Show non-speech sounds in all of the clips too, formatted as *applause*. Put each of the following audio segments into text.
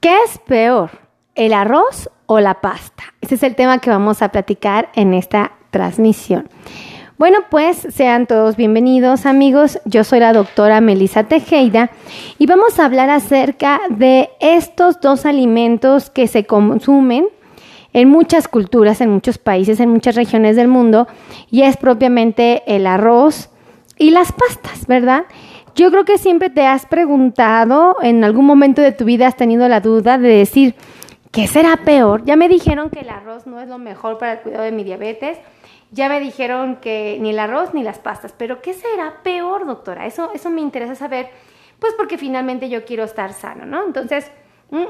¿Qué es peor, el arroz o la pasta? Ese es el tema que vamos a platicar en esta transmisión. Bueno, pues sean todos bienvenidos amigos. Yo soy la doctora Melissa Tejeda y vamos a hablar acerca de estos dos alimentos que se consumen en muchas culturas, en muchos países, en muchas regiones del mundo y es propiamente el arroz y las pastas, ¿verdad? Yo creo que siempre te has preguntado, en algún momento de tu vida has tenido la duda de decir, ¿qué será peor? Ya me dijeron que el arroz no es lo mejor para el cuidado de mi diabetes, ya me dijeron que ni el arroz ni las pastas, pero ¿qué será peor, doctora? Eso, eso me interesa saber, pues porque finalmente yo quiero estar sano, ¿no? Entonces, mmm,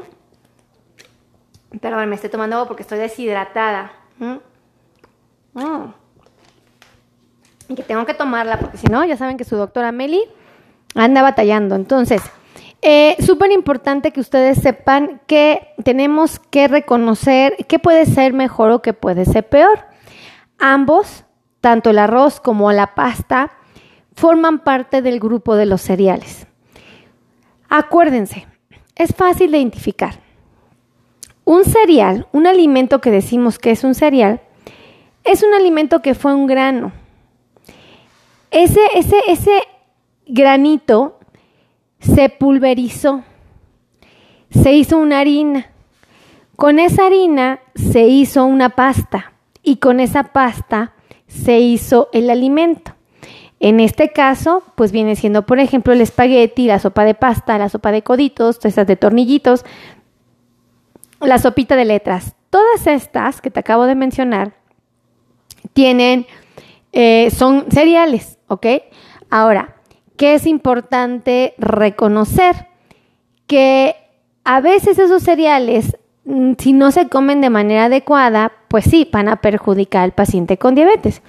perdón, me estoy tomando agua porque estoy deshidratada. Y que tengo que tomarla porque si no, ya saben que su doctora Meli anda batallando. Entonces, eh, súper importante que ustedes sepan que tenemos que reconocer qué puede ser mejor o qué puede ser peor. Ambos, tanto el arroz como la pasta, forman parte del grupo de los cereales. Acuérdense, es fácil de identificar. Un cereal, un alimento que decimos que es un cereal, es un alimento que fue un grano. Ese, ese, ese granito se pulverizó, se hizo una harina. Con esa harina se hizo una pasta y con esa pasta se hizo el alimento. En este caso, pues viene siendo, por ejemplo, el espagueti, la sopa de pasta, la sopa de coditos, esas de tornillitos, la sopita de letras. Todas estas que te acabo de mencionar tienen, eh, son cereales, ¿ok? Ahora, que es importante reconocer que a veces esos cereales, mm, si no se comen de manera adecuada, pues sí, van a perjudicar al paciente con diabetes.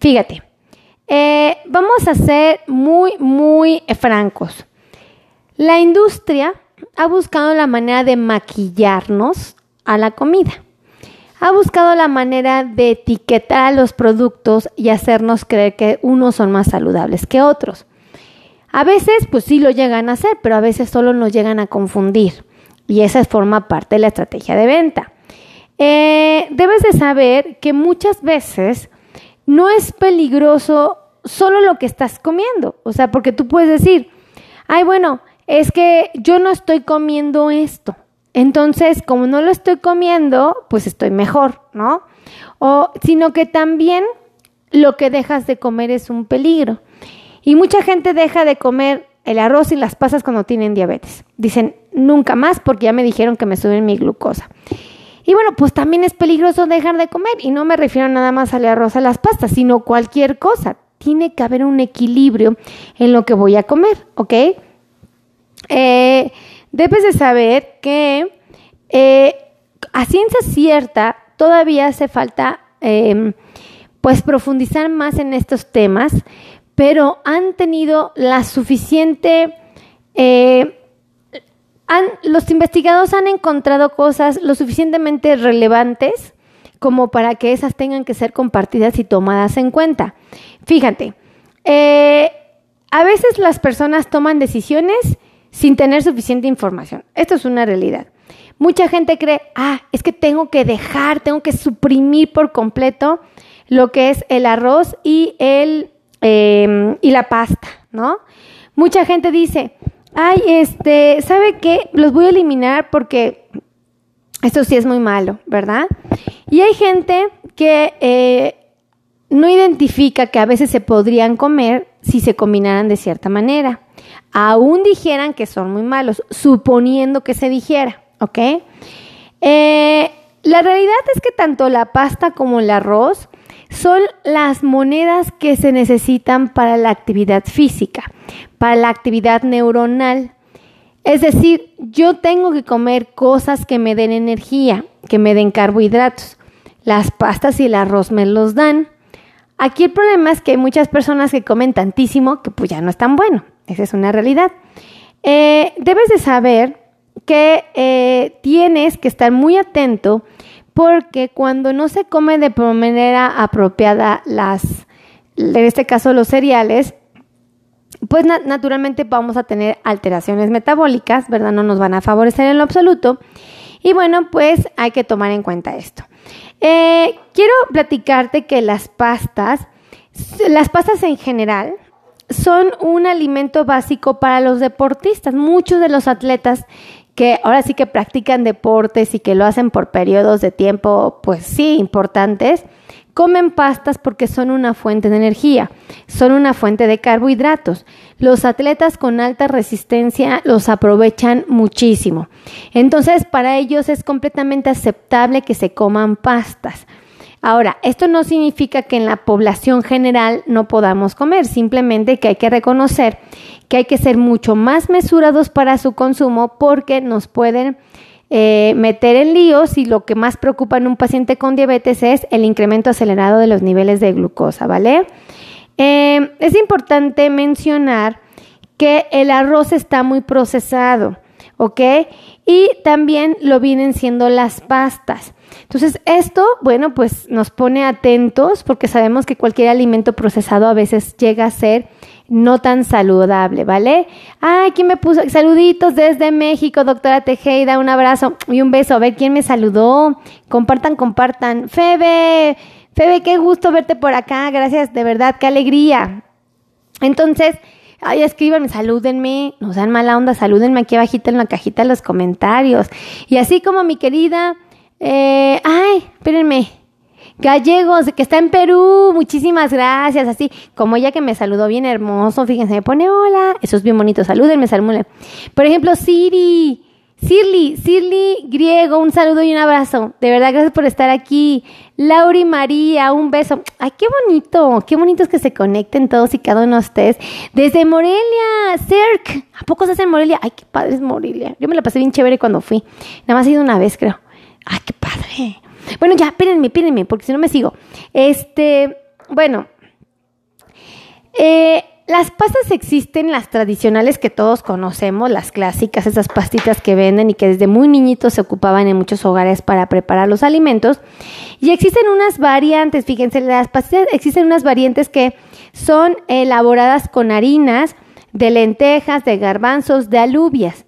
Fíjate, eh, vamos a ser muy, muy francos. La industria ha buscado la manera de maquillarnos a la comida. Ha buscado la manera de etiquetar a los productos y hacernos creer que unos son más saludables que otros. A veces, pues sí lo llegan a hacer, pero a veces solo nos llegan a confundir. Y esa forma parte de la estrategia de venta. Eh, debes de saber que muchas veces no es peligroso solo lo que estás comiendo. O sea, porque tú puedes decir, ay, bueno, es que yo no estoy comiendo esto. Entonces, como no lo estoy comiendo, pues estoy mejor, ¿no? O, sino que también lo que dejas de comer es un peligro. Y mucha gente deja de comer el arroz y las pasas cuando tienen diabetes. Dicen, nunca más porque ya me dijeron que me suben mi glucosa. Y bueno, pues también es peligroso dejar de comer. Y no me refiero nada más al arroz, a las pastas, sino cualquier cosa. Tiene que haber un equilibrio en lo que voy a comer, ¿ok? Eh, debes de saber que eh, a ciencia cierta todavía hace falta em, pues profundizar más en estos temas pero han tenido la suficiente... Eh, los investigadores han encontrado cosas lo suficientemente relevantes como para que esas tengan que ser compartidas y tomadas en cuenta. Fíjate, eh, a veces las personas toman decisiones sin tener suficiente información. Esto es una realidad. Mucha gente cree, ah, es que tengo que dejar, tengo que suprimir por completo lo que es el arroz y el Em, y la pasta, ¿no? Mucha gente dice, ay, este, ¿sabe qué? Los voy a eliminar porque esto sí es muy malo, ¿verdad? Y hay gente que eh, no identifica que a veces se podrían comer si se combinaran de cierta manera. Aún dijeran que son muy malos, suponiendo que se dijera, ¿ok? Eh, la realidad es que tanto la pasta como el arroz son las monedas que se necesitan para la actividad física, para la actividad neuronal. Es decir, yo tengo que comer cosas que me den energía, que me den carbohidratos. Las pastas y el arroz me los dan. Aquí el problema es que hay muchas personas que comen tantísimo que pues ya no es tan bueno. Esa es una realidad. Eh, debes de saber que eh, tienes que estar muy atento porque cuando no se come de manera apropiada las, en este caso los cereales, pues naturalmente vamos a tener alteraciones metabólicas, ¿verdad? No nos van a favorecer en lo absoluto. Y bueno, pues hay que tomar en cuenta esto. Eh, quiero platicarte que las pastas, las pastas en general, son un alimento básico para los deportistas. Muchos de los atletas que ahora sí que practican deportes y que lo hacen por periodos de tiempo, pues sí, importantes, comen pastas porque son una fuente de energía, son una fuente de carbohidratos. Los atletas con alta resistencia los aprovechan muchísimo. Entonces, para ellos es completamente aceptable que se coman pastas. Ahora, esto no significa que en la población general no podamos comer, simplemente que hay que reconocer que hay que ser mucho más mesurados para su consumo porque nos pueden eh, meter en líos y lo que más preocupa en un paciente con diabetes es el incremento acelerado de los niveles de glucosa, ¿vale? Eh, es importante mencionar que el arroz está muy procesado, ¿ok? Y también lo vienen siendo las pastas. Entonces, esto, bueno, pues nos pone atentos porque sabemos que cualquier alimento procesado a veces llega a ser no tan saludable, ¿vale? Ay, ¿quién me puso? Saluditos desde México, doctora Tejeda, un abrazo y un beso. A ver quién me saludó. Compartan, compartan. Febe, Febe, qué gusto verte por acá. Gracias, de verdad, qué alegría. Entonces, ay, escríbanme, salúdenme, no sean mala onda, salúdenme aquí abajito en la cajita de los comentarios. Y así como mi querida eh, ay, espérenme. Gallegos, que está en Perú, muchísimas gracias. Así como ella que me saludó bien hermoso, fíjense, me pone hola. Eso es bien bonito, salúdenme, salúdenme. Por ejemplo, Siri, Sirli, Sirli Griego, un saludo y un abrazo. De verdad, gracias por estar aquí. Lauri María, un beso. Ay, qué bonito, qué bonito es que se conecten todos y cada uno de ustedes. Desde Morelia, Cerc. ¿A poco se hace en Morelia? Ay, qué padre es Morelia. Yo me la pasé bien chévere cuando fui. Nada más he ido una vez, creo. ¡Ay, qué padre! Bueno, ya, espérenme, espérenme, porque si no me sigo. Este, bueno, eh, las pastas existen, las tradicionales que todos conocemos, las clásicas, esas pastitas que venden y que desde muy niñitos se ocupaban en muchos hogares para preparar los alimentos. Y existen unas variantes, fíjense, las pastitas existen unas variantes que son elaboradas con harinas de lentejas, de garbanzos, de alubias.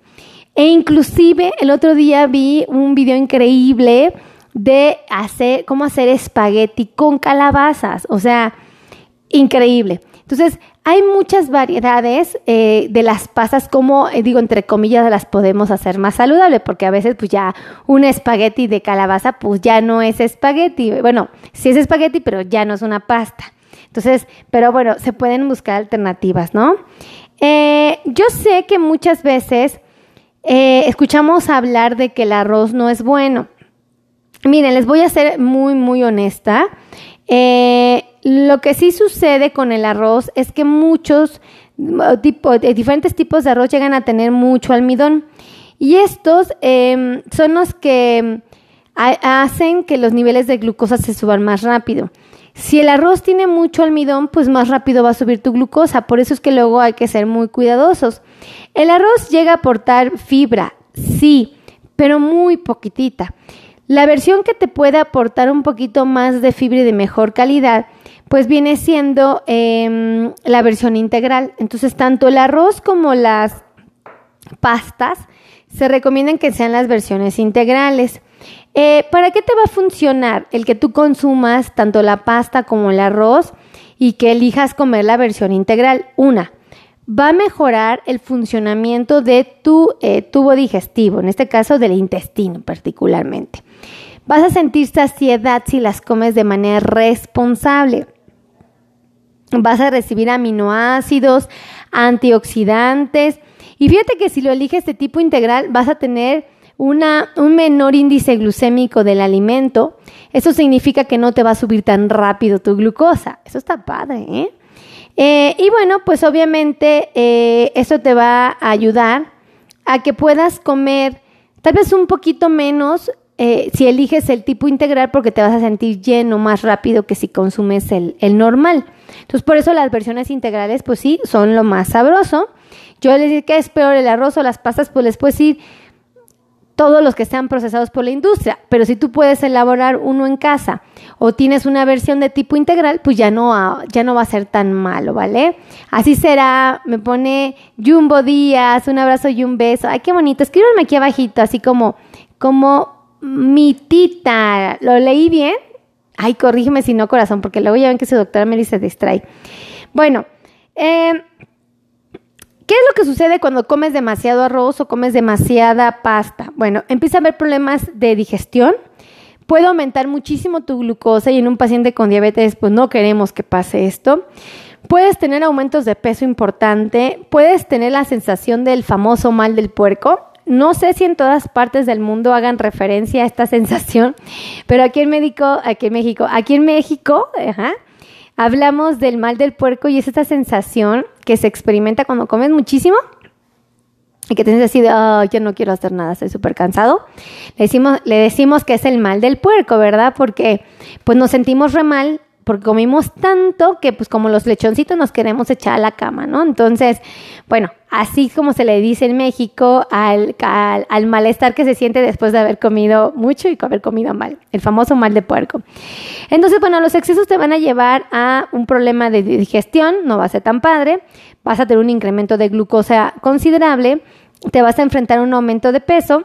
E inclusive el otro día vi un video increíble de hacer, cómo hacer espagueti con calabazas. O sea, increíble. Entonces, hay muchas variedades eh, de las pasas, como eh, digo, entre comillas, las podemos hacer más saludable, porque a veces pues ya un espagueti de calabaza pues ya no es espagueti. Bueno, sí es espagueti, pero ya no es una pasta. Entonces, pero bueno, se pueden buscar alternativas, ¿no? Eh, yo sé que muchas veces eh, escuchamos hablar de que el arroz no es bueno. Miren, les voy a ser muy, muy honesta. Eh, lo que sí sucede con el arroz es que muchos tipo, diferentes tipos de arroz llegan a tener mucho almidón. Y estos em, son los que hacen que los niveles de glucosa se suban más rápido. Si el arroz tiene mucho almidón, pues más rápido va a subir tu glucosa. Por eso es que luego hay que ser muy cuidadosos. El arroz llega a aportar fibra, sí, pero muy poquitita. La versión que te puede aportar un poquito más de fibra y de mejor calidad, pues viene siendo em, la versión integral. Entonces, tanto el arroz como las pastas se recomiendan que sean las versiones integrales. Eh, ¿Para qué te va a funcionar el que tú consumas tanto la pasta como el arroz y que elijas comer la versión integral? Una, va a mejorar el funcionamiento de tu eh, tubo digestivo, en este caso del intestino particularmente. Vas a sentir saciedad si las comes de manera responsable. Vas a recibir aminoácidos, antioxidantes. Y fíjate que si lo eliges de tipo integral, vas a tener una, un menor índice glucémico del alimento. Eso significa que no te va a subir tan rápido tu glucosa. Eso está padre, ¿eh? Eh, y bueno, pues obviamente eh, eso te va a ayudar a que puedas comer tal vez un poquito menos eh, si eliges el tipo integral porque te vas a sentir lleno más rápido que si consumes el, el, normal. Entonces por eso las versiones integrales pues sí son lo más sabroso. Yo les digo que es peor el arroz o las pastas pues les puedes decir todos los que sean procesados por la industria, pero si tú puedes elaborar uno en casa o tienes una versión de tipo integral, pues ya no, ya no va a ser tan malo, ¿vale? Así será, me pone Jumbo Díaz, un abrazo y un beso. Ay, qué bonito, escríbanme aquí abajito, así como, como mi tita, ¿lo leí bien? Ay, corrígeme si no, corazón, porque luego ya ven que su doctora Mary se distrae. Bueno, eh, ¿Qué es lo que sucede cuando comes demasiado arroz o comes demasiada pasta? Bueno, empieza a haber problemas de digestión, puede aumentar muchísimo tu glucosa y en un paciente con diabetes pues no queremos que pase esto. Puedes tener aumentos de peso importante, puedes tener la sensación del famoso mal del puerco. No sé si en todas partes del mundo hagan referencia a esta *laughs* sensación, pero aquí en México, aquí en México, aquí en México, hablamos del mal del puerco y es esta sensación que se experimenta cuando comes muchísimo y que tienes así de, oh, yo no quiero hacer nada, estoy súper cansado. Le decimos, le decimos que es el mal del puerco, ¿verdad? Porque pues nos sentimos re mal porque comimos tanto que pues como los lechoncitos nos queremos echar a la cama, ¿no? Entonces, bueno, así como se le dice en México al, al, malestar que se siente después de haber comido mucho y haber comido mal, el famoso mal de puerco. Entonces, bueno, los excesos te van a llevar a un problema de digestión, no va a ser tan padre, vas a tener un incremento de glucosa considerable, te vas a enfrentar a un aumento de peso,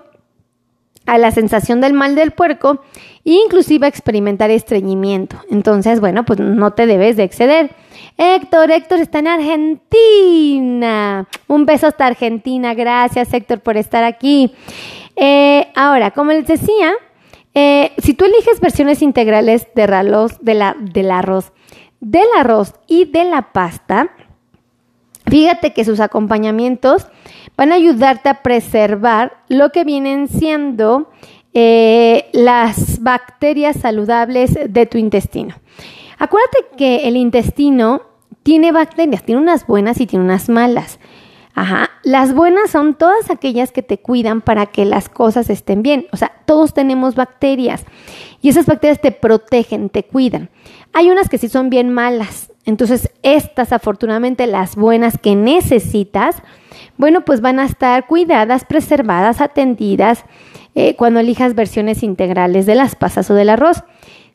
a la sensación del mal del puerco e inclusive a experimentar estreñimiento. Entonces, bueno, pues no te debes de exceder. Héctor, Héctor está en Argentina. Un beso hasta Argentina. Gracias, Héctor, por estar aquí. Eh, ahora, como les decía, eh, si tú eliges versiones integrales de arroz, de la, del arroz, del arroz y de la pasta, fíjate que sus acompañamientos van a ayudarte a preservar lo que vienen siendo eh, las bacterias saludables de tu intestino. Acuérdate que el intestino tiene bacterias, tiene unas buenas y tiene unas malas. Ajá. Las buenas son todas aquellas que te cuidan para que las cosas estén bien. O sea, todos tenemos bacterias y esas bacterias te protegen, te cuidan. Hay unas que sí son bien malas. Entonces, estas, afortunadamente, las buenas que necesitas, bueno, pues van a estar cuidadas, preservadas, atendidas eh, cuando elijas versiones integrales de las pasas o del arroz.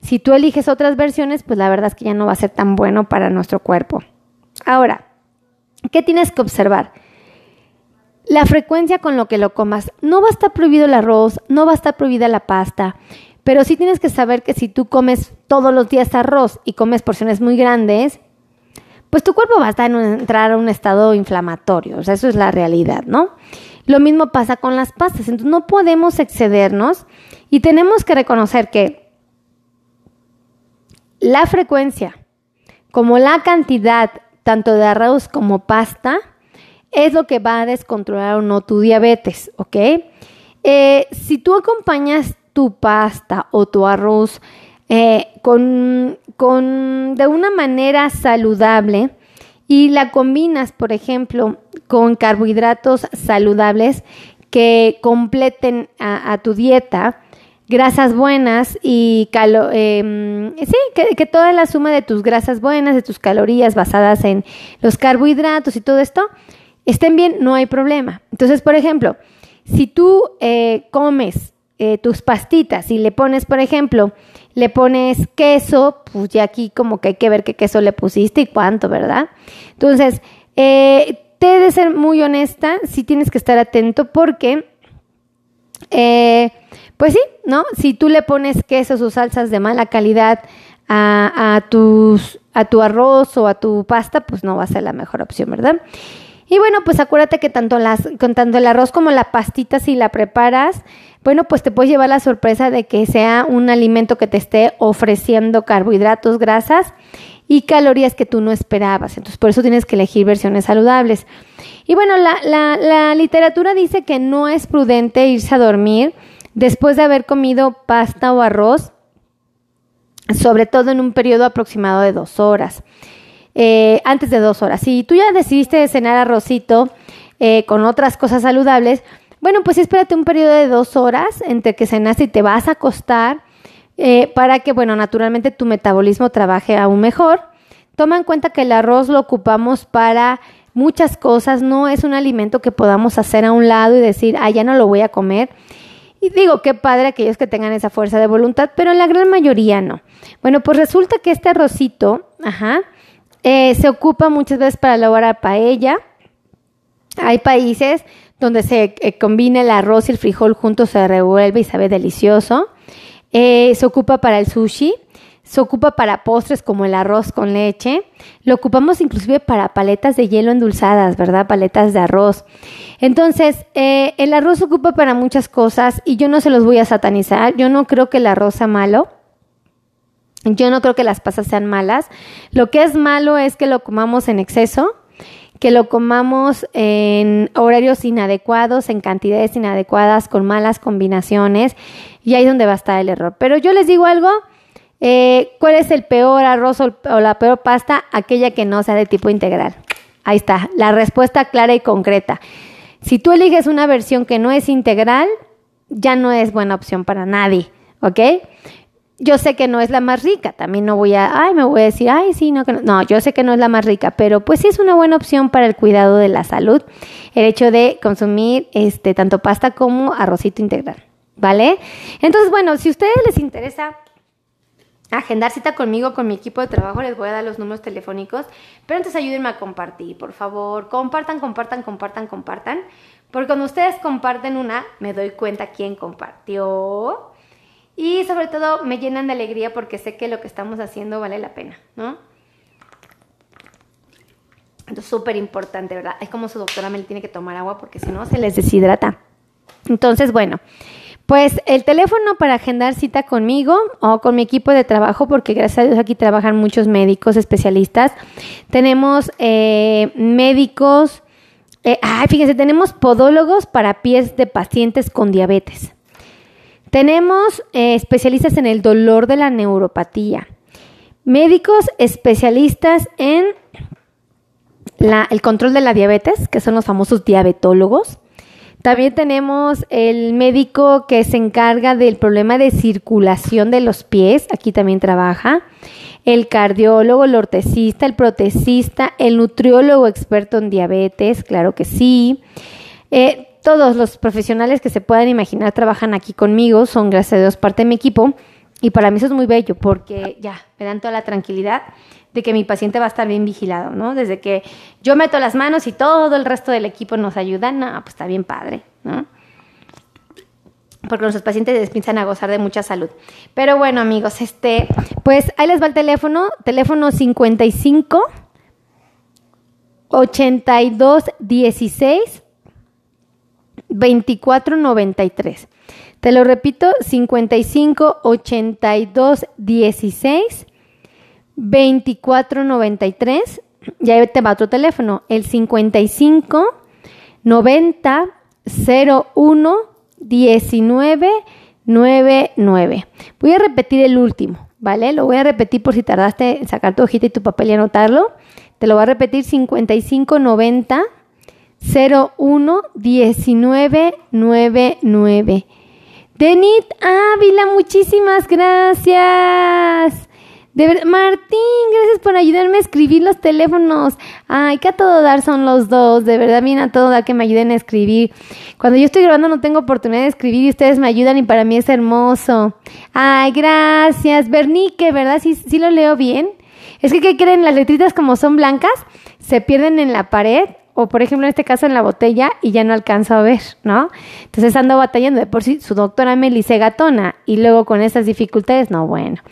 Si tú eliges otras versiones, pues la verdad es que ya no va a ser tan bueno para nuestro cuerpo. Ahora, ¿qué tienes que observar? La frecuencia con lo que lo comas. No va a estar prohibido el arroz, no va a estar prohibida la pasta, pero sí tienes que saber que si tú comes todos los días arroz y comes porciones muy grandes, pues tu cuerpo va a entrar a un estado inflamatorio. O sea, eso es la realidad, ¿no? Lo mismo pasa con las pastas. Entonces no podemos excedernos y tenemos que reconocer que la frecuencia como la cantidad tanto de arroz como pasta es lo que va a descontrolar o no tu diabetes, ¿ok? Eh, si tú acompañas tu pasta o tu arroz eh, con, con, de una manera saludable y la combinas, por ejemplo, con carbohidratos saludables que completen a, tu dieta, grasas buenas y calo em, sí, que, que, toda la suma de tus grasas buenas, de tus calorías basadas en los carbohidratos y todo esto estén bien, no hay problema. Entonces, por ejemplo, si tú eh, comes eh, tus pastitas y le pones, por ejemplo, le pones queso, pues ya aquí como que hay que ver qué queso le pusiste y cuánto, ¿verdad? Entonces, eh, te de ser muy honesta, sí tienes que estar atento porque, pues sí, ¿no? Si tú le pones quesos o salsas de mala calidad a, a tu arroz o a tu pasta, pues no va a ser la mejor opción, ¿verdad? Y bueno, pues acuérdate que tanto, el arroz como la pastita, si la preparas, bueno, pues te puedes llevar la sorpresa de que sea un alimento que te esté ofreciendo carbohidratos, grasas y calorías que tú no esperabas. Entonces, por eso tienes que elegir versiones saludables. Y bueno, la, la, la literatura dice que no es prudente irse a dormir después de haber comido pasta o arroz, sobre todo en un periodo aproximado de dos horas. Eh, antes de dos horas. Si tú ya decidiste cenar arrocito eh, con otras cosas saludables, bueno, pues espérate un periodo de dos horas entre que cenaste y te vas a acostar eh, para que, bueno, naturalmente tu metabolismo trabaje aún mejor. Toma en cuenta que el arroz lo ocupamos para muchas cosas, no es un alimento que podamos hacer a un lado y decir, ah, ya no lo voy a comer. Y digo, qué padre aquellos que tengan esa fuerza de voluntad, pero la gran mayoría no. Bueno, pues resulta que este arrocito, ajá, eh, se ocupa muchas veces para elaborar paella. Hay países donde se eh, combina el arroz y el frijol juntos, se revuelve y sabe delicioso. Eh, se ocupa para el sushi, se ocupa para postres como el arroz con leche. Lo ocupamos inclusive para paletas de hielo endulzadas, ¿verdad? Paletas de arroz. Entonces, el arroz se ocupa para muchas cosas y yo no se los voy a satanizar. Yo no creo que el arroz sea malo. Yo no creo que las pasas sean malas. Lo que es malo es que lo comamos en exceso que lo comamos en horarios inadecuados, en cantidades inadecuadas, con malas combinaciones, y ahí es donde va a estar el error. Pero yo les digo algo, eh, ¿cuál es el peor arroz o, la peor pasta? Aquella que no sea de tipo integral. Ahí está, la respuesta clara y concreta. Si tú eliges una versión que no es integral, ya no es buena opción para nadie, ¿ok? Yo sé que no es la más rica, también no voy a, ay, me voy a decir, ay, sí, no, que no. no, yo sé que no es la más rica, pero pues sí es una buena opción para el cuidado de la salud, el hecho de consumir este tanto pasta como arrocito integral, ¿vale? Entonces, bueno, si a ustedes les interesa agendar cita conmigo, con mi equipo de trabajo, les voy a dar los números telefónicos, pero antes ayúdenme a compartir, por favor, compartan, compartan, compartan, compartan, porque cuando ustedes comparten una, me doy cuenta quién compartió, y sobre todo me llenan de alegría porque sé que lo que estamos haciendo vale la pena, ¿no? Entonces, súper importante, ¿verdad? Es como su doctora me tiene que tomar agua porque si no se les deshidrata. Entonces, bueno, pues el teléfono para agendar cita conmigo o con mi equipo de trabajo, porque gracias a Dios aquí trabajan muchos médicos especialistas. Tenemos eh, médicos, eh, ay, fíjense, tenemos podólogos para pies de pacientes con diabetes. Tenemos eh, especialistas en el dolor de la neuropatía, médicos especialistas en el control de la diabetes, que son los famosos diabetólogos. También tenemos el médico que se encarga del problema de circulación de los pies, aquí también trabaja. El cardiólogo, el ortesista, el protecista, el nutriólogo experto en diabetes, claro que sí. Eh, todos los profesionales que se puedan imaginar trabajan aquí conmigo, son gracias a Dios parte de mi equipo y para mí eso es muy bello porque ya me dan toda la tranquilidad de que mi paciente va a estar bien vigilado, ¿no? Desde que yo meto las manos y todo el resto del equipo nos ayuda, no, pues está bien padre, ¿no? Porque nuestros pacientes empiezan a gozar de mucha salud. Pero bueno, amigos, este, pues ahí les va el teléfono, teléfono 55 82 16 2493. Te lo repito, 55 82 16 24 93. Y ahí te va otro teléfono, el 55 90 01 19 99. Voy a repetir el último, ¿vale? Lo voy a repetir por si tardaste en sacar tu hojita y tu papel y anotarlo. Te lo voy a repetir 55 90 01 1999. Denit Ávila, muchísimas gracias. De Martín, gracias por ayudarme a escribir los teléfonos. Ay, que a todo dar son los dos. De verdad, bien a todo dar que me ayuden a escribir. Cuando yo estoy grabando no tengo oportunidad de escribir y ustedes me ayudan y para mí es hermoso. Ay, gracias. Bernique, ¿verdad? Sí, sí lo leo bien. Es que, ¿qué creen? Las letritas como son blancas, se pierden en la pared o por ejemplo en este caso en la botella y ya no alcanzo a ver, ¿no? Entonces ando batallando de por sí, su doctora me gatona y luego con esas dificultades, no, bueno.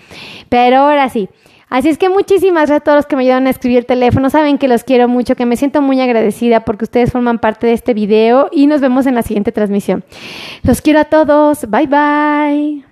Pero ahora sí. Así es que muchísimas gracias a todos los que me ayudan a escribir teléfono. Saben que los quiero mucho, que me siento muy agradecida porque ustedes forman parte de este video y nos vemos en la siguiente transmisión. Los quiero a todos. Bye bye.